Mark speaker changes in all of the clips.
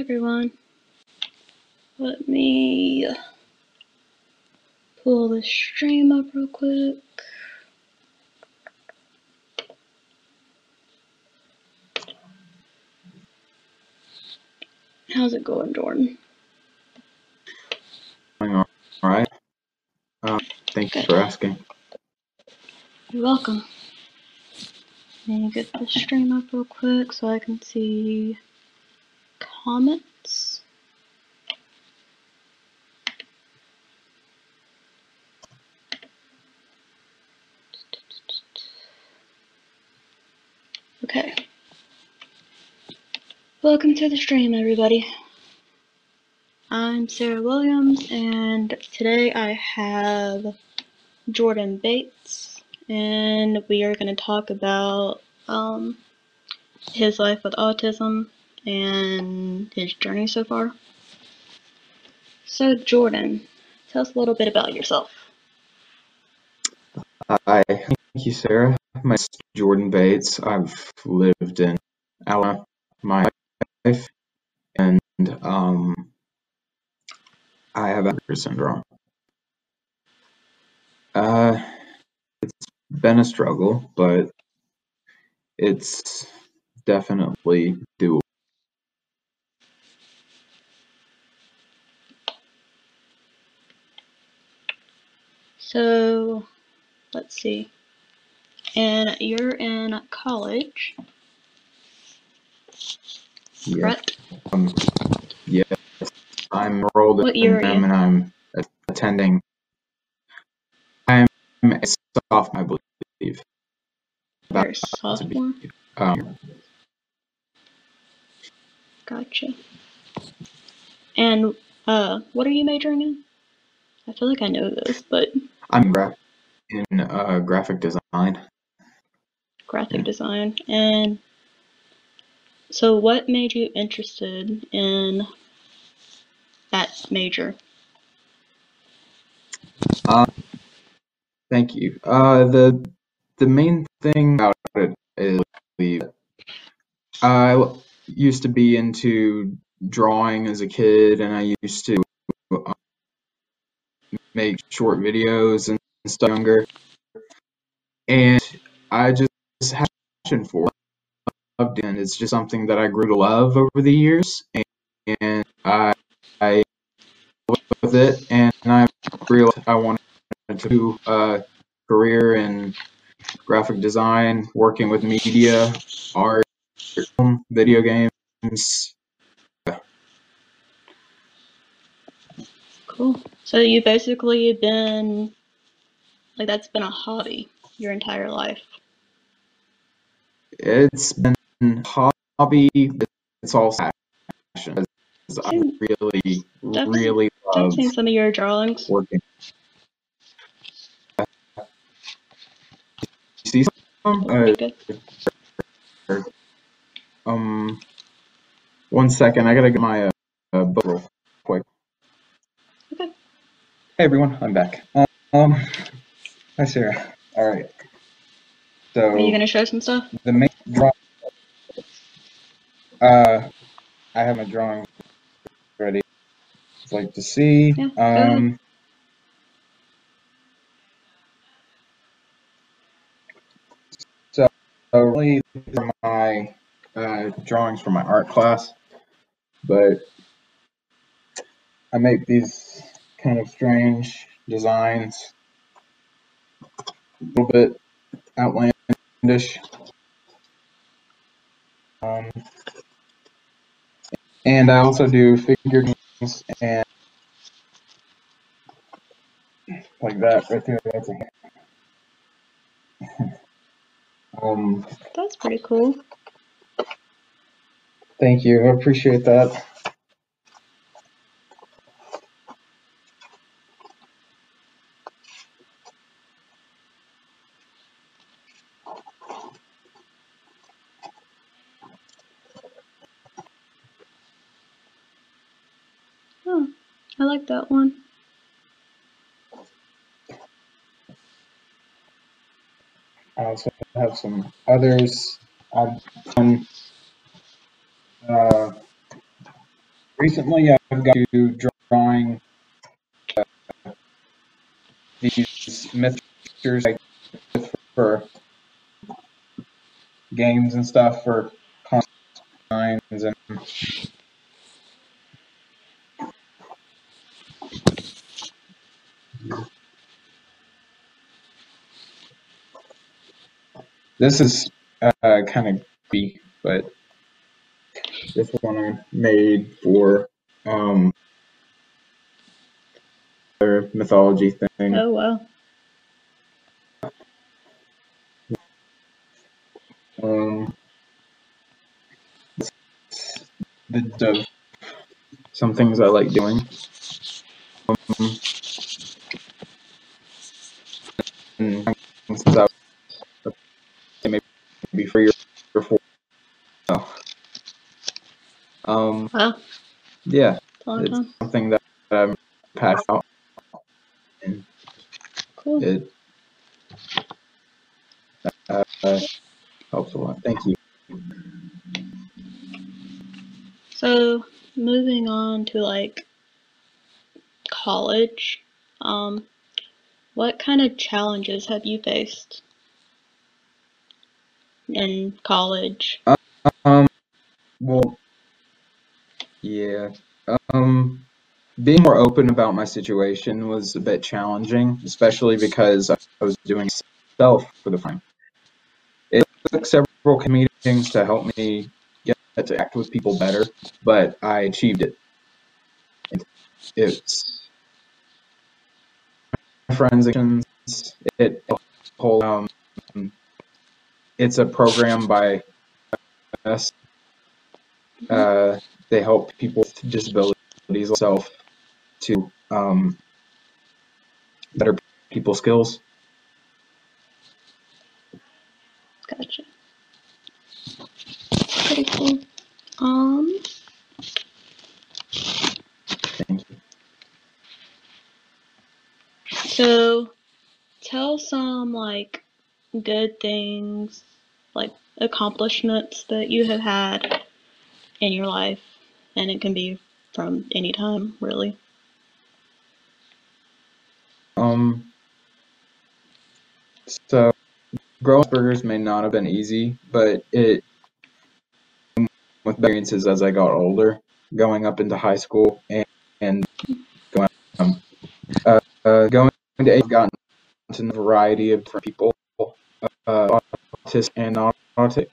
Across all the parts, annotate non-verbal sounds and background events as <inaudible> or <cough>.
Speaker 1: everyone. Let me pull the stream up real quick. How's it going, Jordan?
Speaker 2: Going all right. Uh, thank you for asking.
Speaker 1: You're welcome. Let me get the stream up real quick so I can see comments. Okay. Welcome to the stream, everybody. I'm Sarah Williams, and today I have Jordan Bates, and we are going to talk about um, his life with autism and his journey so far. So, Jordan, tell us a little bit about yourself.
Speaker 2: Hi, thank you, Sarah. My name's Jordan Bates. I've lived in Alabama my life, and um, I have Asperger's syndrome. Uh, it's been a struggle, but it's definitely doable.
Speaker 1: So, let's see. And you're in college,
Speaker 2: Yeah.
Speaker 1: correct?
Speaker 2: Um, yes, I'm enrolled
Speaker 1: What
Speaker 2: in
Speaker 1: year
Speaker 2: them,
Speaker 1: you?
Speaker 2: and I'm attending. I'm a sophomore, I believe. About
Speaker 1: a
Speaker 2: to be. Um,
Speaker 1: Gotcha. And uh, what are you majoring in? I feel like I know this, but
Speaker 2: I'm gra- in uh, graphic design.
Speaker 1: graphic
Speaker 2: Yeah.
Speaker 1: design. And so, what made you interested in that major?
Speaker 2: Uh, thank you. Uh, the the main thing about it is that I used to be into drawing as a kid, and I used to um, make short videos and stuff younger, and I just had a passion for it. Loved and it's just something that I grew to love over the years, and, and I I with it, and I realized I wanted to do a career in graphic design, working with media, art, video games.
Speaker 1: Cool. So, you basically been like that's been a hobby your entire life.
Speaker 2: It's been a hobby, but it's also passion. 'cause I
Speaker 1: Seen,
Speaker 2: really,
Speaker 1: I've,
Speaker 2: really
Speaker 1: I've
Speaker 2: love
Speaker 1: seen some of your drawings.
Speaker 2: working. You see some? Uh,
Speaker 1: good.
Speaker 2: um, one second, I gotta get my uh, uh, book real quick.
Speaker 1: Okay.
Speaker 2: Hey everyone, I'm back. Um, hi Sarah. All right.
Speaker 1: So are you gonna show some stuff?
Speaker 2: the main draw. Uh, I have my drawing ready. I'd like to see.
Speaker 1: Yeah.
Speaker 2: Um, so, so really, these are my uh, drawings for my art class, but I make these kind of strange designs, little bit outlandish. Um, and I also do figurines and like that right there. That's a hand. <laughs> Um,
Speaker 1: That's pretty cool.
Speaker 2: thank you. I appreciate that.
Speaker 1: Oh, I like that one.
Speaker 2: I also have some others. I've done uh, recently I've got to drawing uh, these miniatures for games and stuff for signs and this is uh, kind of creepy, but this one I made for um their mythology thing.
Speaker 1: Oh wow.
Speaker 2: Um, the some things I like doing. Um, and since I was maybe three or four. So, um,
Speaker 1: Wow.
Speaker 2: yeah, it's
Speaker 1: time.
Speaker 2: something that I'm passionate about. And
Speaker 1: Cool.
Speaker 2: it uh, helps a lot. Thank you.
Speaker 1: So moving on to like college, um, what kind of challenges have you faced in college?
Speaker 2: Um, well, yeah. Um, being more open about my situation was a bit challenging, especially because I was doing self for the time. It took several meetings to help me get to act with people better, but I achieved it. It's friends, it whole um, it's a program by us. Uh, they help people with disabilities self to um, better people skills.
Speaker 1: Gotcha. Pretty cool. Um,
Speaker 2: Thank you.
Speaker 1: so tell some like good things, like accomplishments that you have had in your life, and it can be from any time, really.
Speaker 2: Um, so growing burgers may not have been easy, but it with experiences as I got older, going up into high school and, and going um, uh, uh, going to I've gotten to a variety of different people, uh, autistic and non-autistic,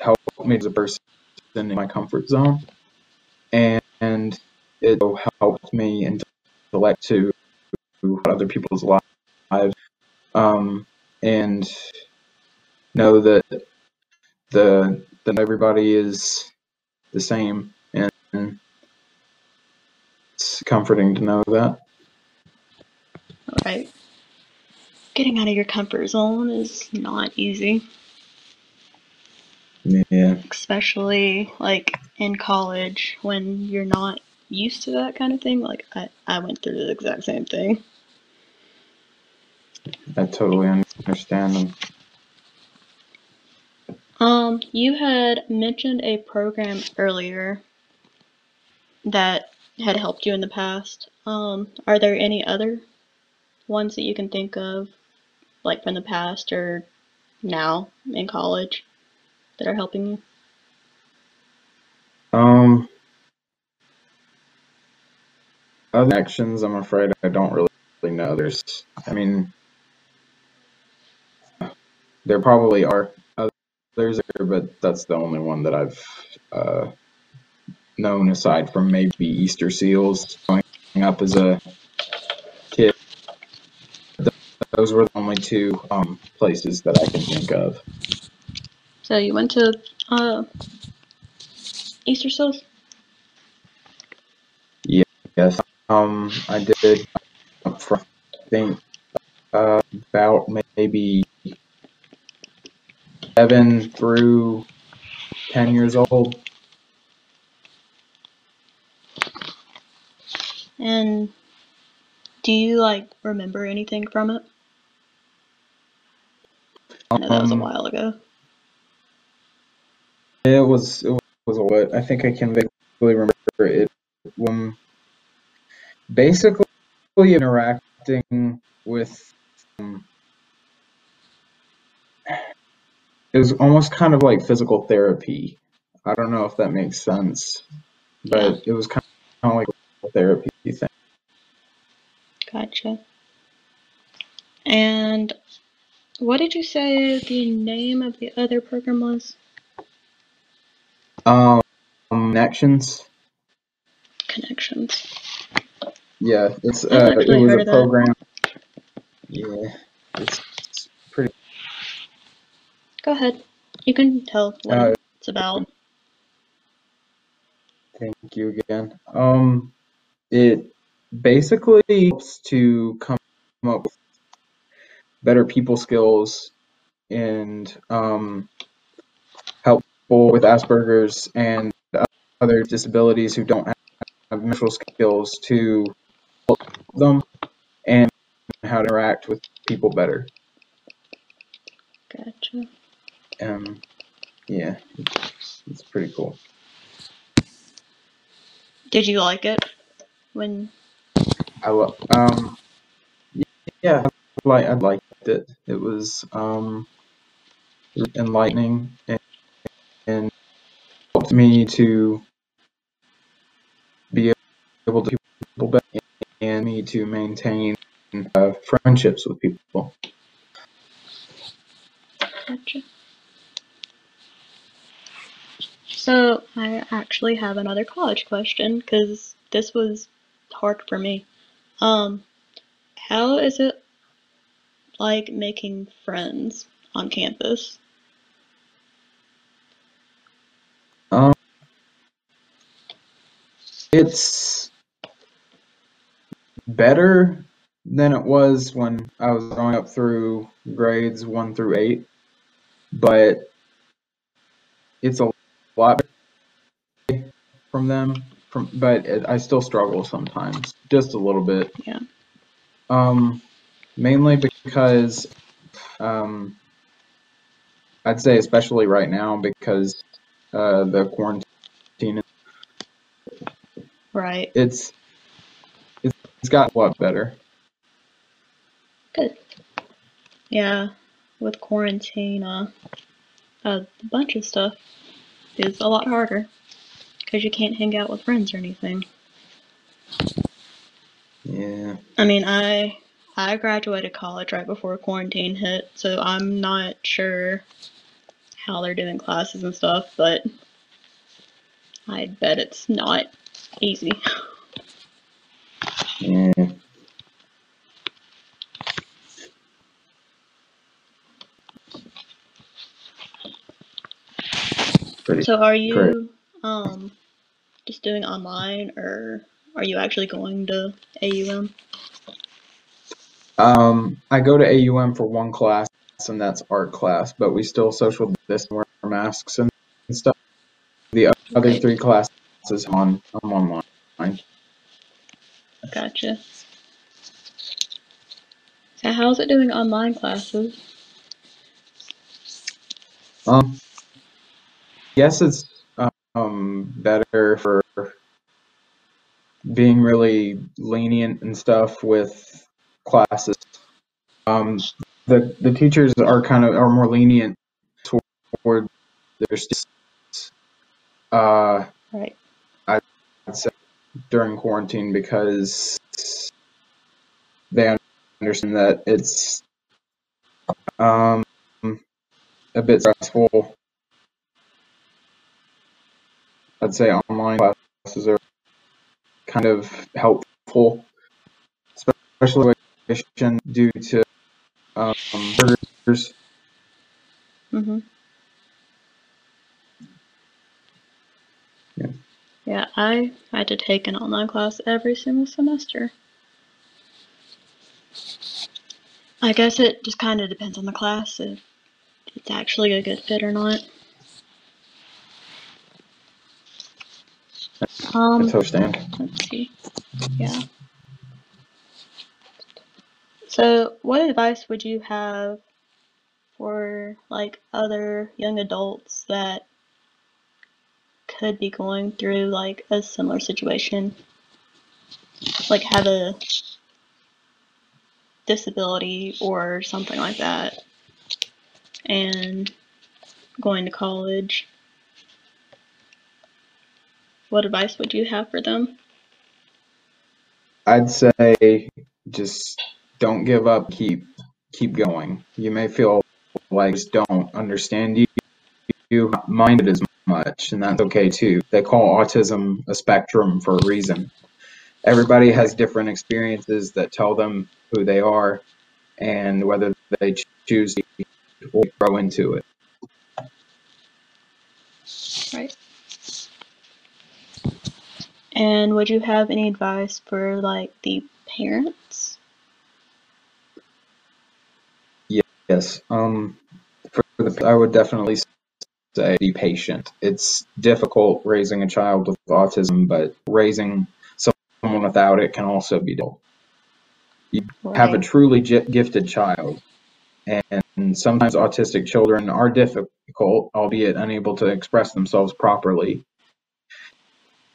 Speaker 2: helped me as a person in my comfort zone, and, and it helped me and intellect to other people's lives, um, and know that the that everybody is the same, and it's comforting to know that.
Speaker 1: Right. Getting out of your comfort zone is not easy,
Speaker 2: Yeah,
Speaker 1: especially like in college when you're not used to that kind of thing. Like I, I went through the exact same thing.
Speaker 2: I totally understand them.
Speaker 1: Um, you had mentioned a program earlier that had helped you in the past. Um, are there any other ones that you can think of, like from the past or now in college, that are helping you?
Speaker 2: Um, other actions, I'm afraid I don't really, know. There's, I mean, there probably are others, but that's the only one that I've uh, known aside from maybe Easter seals growing up as a kid. Those were the only two um, places that I can think of.
Speaker 1: So you went to uh, Easter Seals?
Speaker 2: Yeah, yes, um, I did. I think uh, about maybe seven through ten years old.
Speaker 1: And do you like remember anything from it? I know that was a
Speaker 2: Um,
Speaker 1: while ago.
Speaker 2: It was it was a what? I think I can vaguely remember it. Um, basically, interacting with. Um, it was almost kind of like physical therapy. I don't know if that makes sense, but it was kind of like a therapy thing.
Speaker 1: Gotcha. And what did you say the name of the other program was?
Speaker 2: Um, connections.
Speaker 1: Connections.
Speaker 2: Yeah, it's uh, it was a
Speaker 1: of that.
Speaker 2: program. Yeah, it's pretty.
Speaker 1: Go ahead. You can tell what
Speaker 2: Uh,
Speaker 1: it's about.
Speaker 2: thank you again. Um, it basically helps to come up with better people skills and um, people with Asperger's and other disabilities who don't have mental skills to help them and how to interact with people better.
Speaker 1: Gotcha.
Speaker 2: Um, yeah, it's, it's pretty cool.
Speaker 1: Did you like it when
Speaker 2: I love um, yeah, I like I liked it. It was um enlightening and helped me to be able to people better and me to maintain uh, friendships with people.
Speaker 1: Gotcha. So I actually have another college question because this was hard for me. Um, how is it like making friends on campus?
Speaker 2: Um, it's better than it was when I was going up through grades one through eight, but it's a lot better from them. From but it, I still struggle sometimes, just a little bit.
Speaker 1: Yeah.
Speaker 2: Um, mainly because um, I'd say especially right now because uh, the quarantine
Speaker 1: Right.
Speaker 2: it's it's, it's got a lot better.
Speaker 1: Good. Yeah. With quarantine, uh, a bunch of stuff is a lot harder because you can't hang out with friends or anything.
Speaker 2: Yeah.
Speaker 1: I mean, I I graduated college right before quarantine hit, so I'm not sure how they're doing classes and stuff, but I bet it's not easy.
Speaker 2: Yeah. Pretty.
Speaker 1: So are you um just doing online or are you actually going to AUM?
Speaker 2: Um, I go to AUM for one class, and that's art class, but we still social distance, and wear masks and stuff. The other
Speaker 1: Okay.
Speaker 2: three classes on I'm online.
Speaker 1: Gotcha. So how's it doing online classes?
Speaker 2: Um, guess it's um better for being really lenient and stuff with classes. Um, the the teachers are kind of are more lenient toward their students. Uh,
Speaker 1: Right.
Speaker 2: During quarantine because they understand that it's um a bit stressful. I'd say online classes are kind of helpful, especially due to um.
Speaker 1: Mm-hmm.
Speaker 2: Yeah,
Speaker 1: I had to take an online class every single semester. I guess it just kind of depends on the class if it's actually a good fit or not. Um,
Speaker 2: totally understand.
Speaker 1: let's see. Yeah. So, what advice would you have for like other young adults that could be going through like a similar situation, like have a disability or something like that, and going to college, what advice would you have for them?
Speaker 2: I'd say just don't give up. Keep keep going. You may feel like don't understand you, you mind it as and that's okay too. They call autism a spectrum for a reason. Everybody has different experiences that tell them who they are and whether they choose to grow into it.
Speaker 1: Right. And would you have any advice for like the parents?
Speaker 2: Yes. Um, for the, I would definitely say be patient. It's difficult raising a child with autism, but raising someone without it can also be difficult. You have a truly gi- gifted child, and sometimes autistic children are difficult, albeit unable to express themselves properly.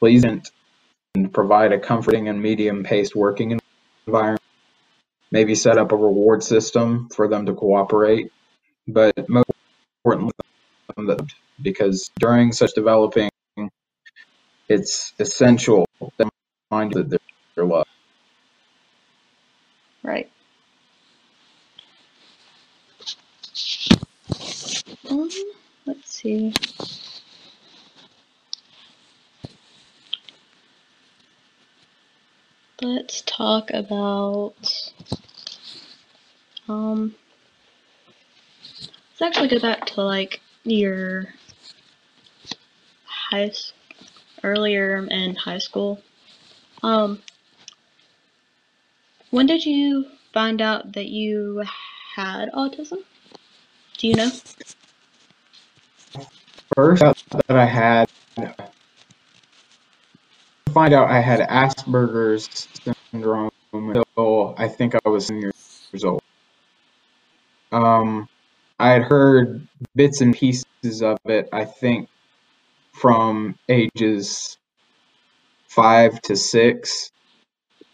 Speaker 2: Please and provide a comforting and medium-paced working environment. Maybe set up a reward system for them to cooperate, but most importantly, because during such developing, it's essential that mind that they're, they're.
Speaker 1: Right. Um, let's see. Let's talk about um let's actually go back to like your high earlier in high school. Um when did you find out that you had autism? Do you know?
Speaker 2: First that I had, find out I had Asperger's syndrome until I think I was 10 years old. Um, I had heard bits and pieces of it, I think, from ages five to six,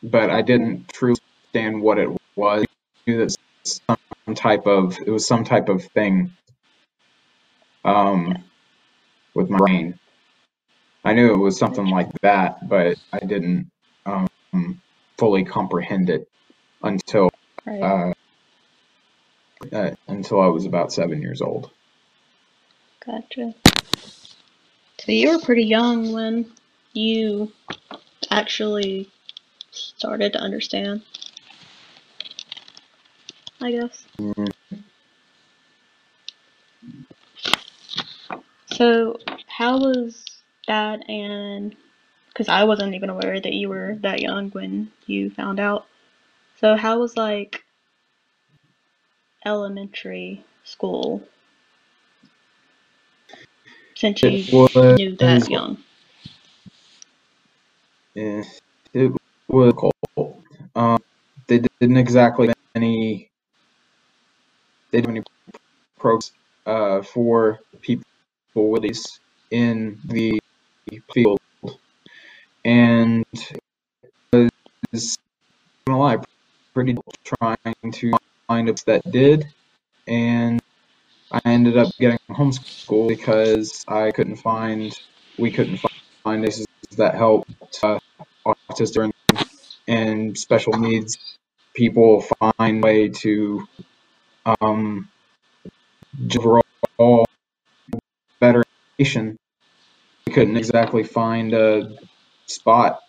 Speaker 2: but I didn't truly understand what it was. I knew that some type of it was some type of thing um, with my brain. I knew it was something like that, but I didn't um, fully comprehend it until
Speaker 1: Right.
Speaker 2: uh, uh, until I was about seven years old.
Speaker 1: Gotcha. So you were pretty young when you actually started to understand, I guess.
Speaker 2: Mm,
Speaker 1: So how was that and because I wasn't even aware that you were that young when you found out. So how was like elementary school since
Speaker 2: It
Speaker 1: you knew
Speaker 2: was
Speaker 1: that young?
Speaker 2: eh, it was cold. Um, they didn't exactly any they didn't any programs uh, for people with these in the field, and it was gonna lie, pretty trying to find us that did, and I ended up getting homeschooled because I couldn't find we couldn't find places that helped uh, autistic and special needs people find a way to um, overall better education. We couldn't exactly find a spot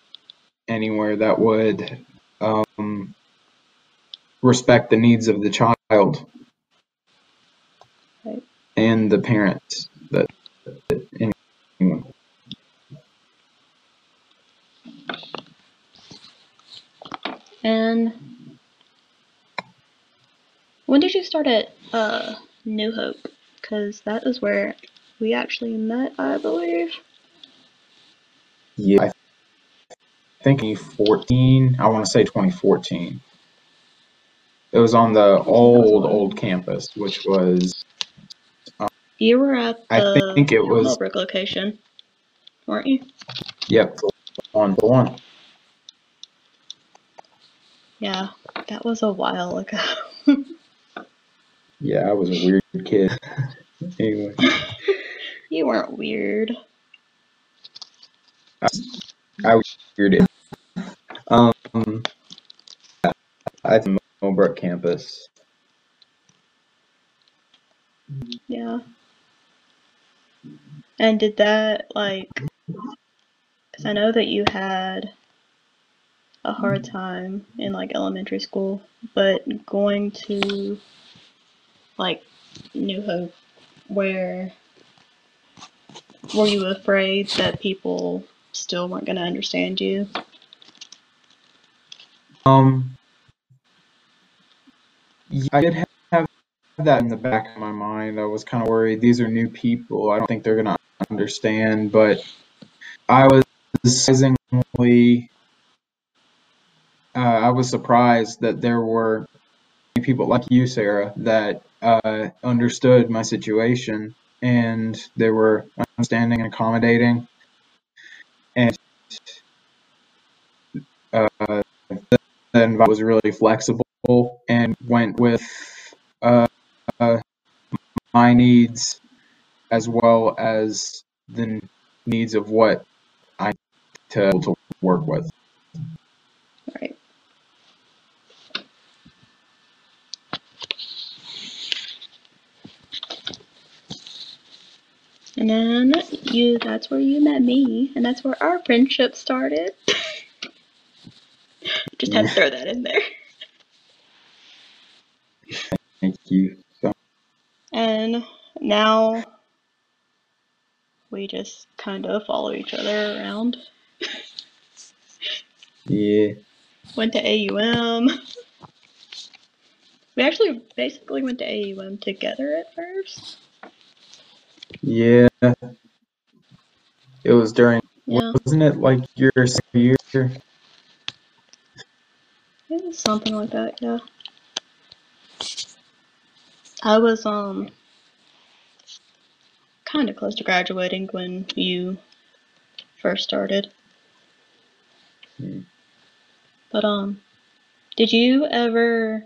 Speaker 2: anywhere that would um, respect the needs of the child
Speaker 1: Right.
Speaker 2: and the parents. That, that anyone.
Speaker 1: And when did you start at uh, New Hope? Because that is where we actually met, I believe.
Speaker 2: Yeah, I think 2014. I want to say 2014. It was on the old old campus, which was
Speaker 1: You were at
Speaker 2: I
Speaker 1: the
Speaker 2: think it was
Speaker 1: Millbrook location. weren't you?
Speaker 2: Yep, one for one.
Speaker 1: Yeah, that was a while ago.
Speaker 2: Yeah, I was a weird kid. anyway,
Speaker 1: you weren't weird.
Speaker 2: I was weird. Um, I the Millbrook campus.
Speaker 1: Yeah. And did that, like, because I know that you had a hard time in, like, elementary school, but going to, like, New Hope, where were you afraid that people still weren't going to understand you?
Speaker 2: Um, yeah, I did have that in the back of my mind. I was kind of worried. These are new people. I don't think they're gonna understand. But I was surprisingly, uh, I was surprised that there were people like you, Sarah, that uh, understood my situation and they were understanding and accommodating. And uh, the environment was really flexible and went with uh, uh, my needs as well as the needs of what I to, to work with.
Speaker 1: Right. And then you that's where you met me, and that's where our friendship started. <laughs> Just had to throw that in there.
Speaker 2: Thank you.
Speaker 1: And now we just kind of follow each other around.
Speaker 2: yeah.
Speaker 1: Went to AUM. We actually basically went to AUM together at first.
Speaker 2: Yeah. It was during,
Speaker 1: Yeah,
Speaker 2: wasn't it like your senior year?
Speaker 1: it was something like that, yeah. I was um kind of close to graduating when you first started.
Speaker 2: Hmm.
Speaker 1: But um did you ever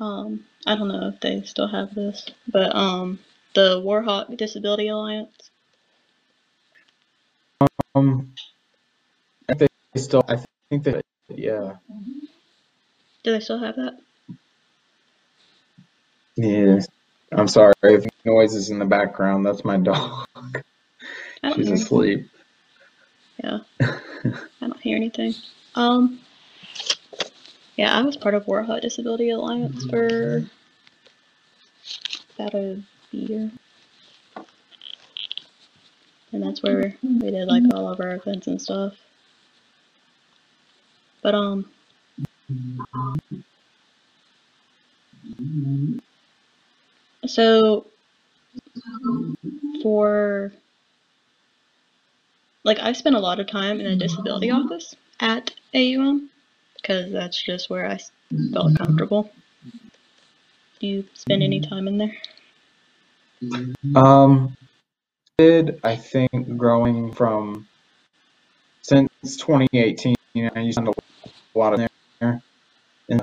Speaker 1: um I don't know if they still have this, but um the Warhawk Disability Alliance?
Speaker 2: Um, I think they still, I think that, yeah.
Speaker 1: Do they still have that?
Speaker 2: Yeah. I'm sorry if noises in the background. That's my dog.
Speaker 1: I
Speaker 2: She's
Speaker 1: anything.
Speaker 2: asleep.
Speaker 1: Yeah. I don't hear anything. Um, yeah, I was part of Warhawk Disability Alliance for about a year. And that's where we did like all of our events and stuff. But um so for like I spent a lot of time in a disability office at AUM because that's just where I felt comfortable. Do you spend any time in there?
Speaker 2: Um, did I think growing from since 2018, I used to spend a lot of there in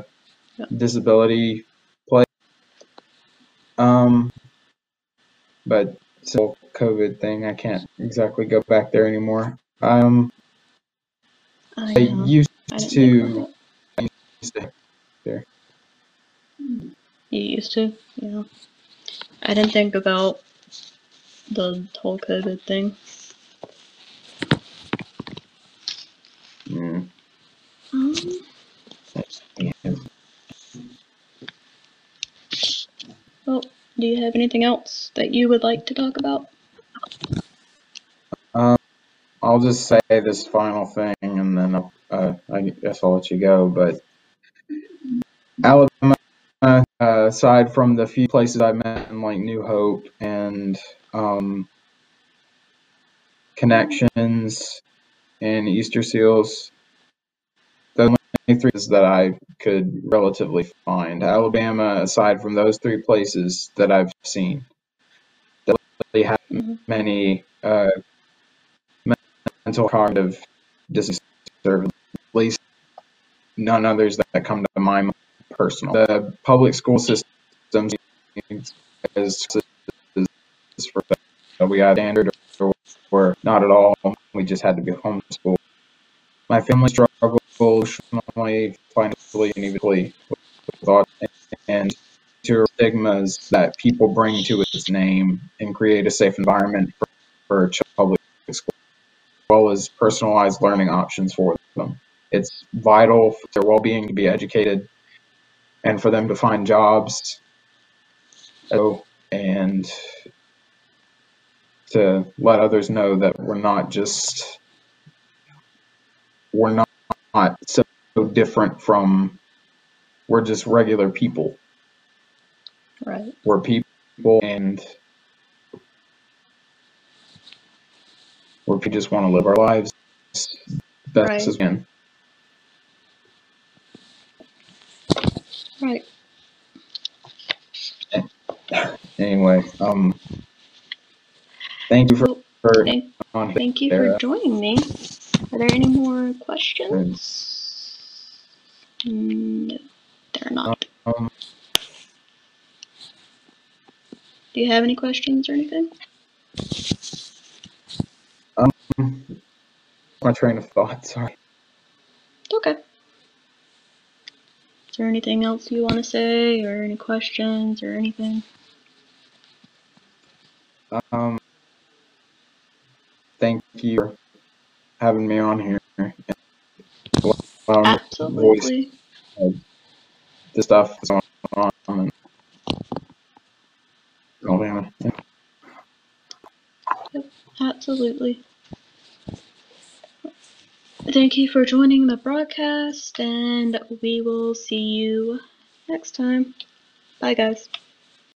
Speaker 1: Yeah.
Speaker 2: disability but still COVID thing, I can't exactly go back there anymore. Um,
Speaker 1: I,
Speaker 2: I used
Speaker 1: I
Speaker 2: to, I used to
Speaker 1: that. You used to, yeah. I didn't think about the whole COVID thing.
Speaker 2: mm,
Speaker 1: Um,
Speaker 2: yeah.
Speaker 1: well, do you have anything else that you would like to talk about?
Speaker 2: Um, I'll just say this final thing, and then I'll, uh, I guess I'll let you go. But Alabama, uh, aside from the few places I met in like New Hope and um, Connections and Easter Seals, three that I could relatively find. Alabama, aside from those three places that I've seen, that really have
Speaker 1: Mhm.
Speaker 2: many uh, mental cognitive dissonance, at least none others that come to my mind personal. The public school systems is, is for we had standard or, or not at all. We just had to be homeschooled. My family struggled emotionally, financially, and even with thought and to stigmas that people bring to its name and create a safe environment for, for public school, as well as personalized learning options for them. It's vital for their well-being to be educated and for them to find jobs and to let others know that we're not just we're not, not so different from we're just regular people
Speaker 1: Right.
Speaker 2: we're people and we just want to live our lives best
Speaker 1: Right.
Speaker 2: as we can
Speaker 1: Right. <laughs>
Speaker 2: anyway um thank you for, for
Speaker 1: thank, thank you
Speaker 2: Sarah.
Speaker 1: for joining me. Are there any more questions? Mm, No, there are not.
Speaker 2: um
Speaker 1: Do you have any questions or anything?
Speaker 2: Um, my train of thought sorry
Speaker 1: Okay. Is there anything else you want to say, or any questions, or anything?
Speaker 2: Um, thank you having me on here. and allowing me to voice
Speaker 1: Absolutely.
Speaker 2: the stuff that's going on. And, yeah.
Speaker 1: Absolutely. Thank you for joining the broadcast, and we will see you next time. Bye, guys.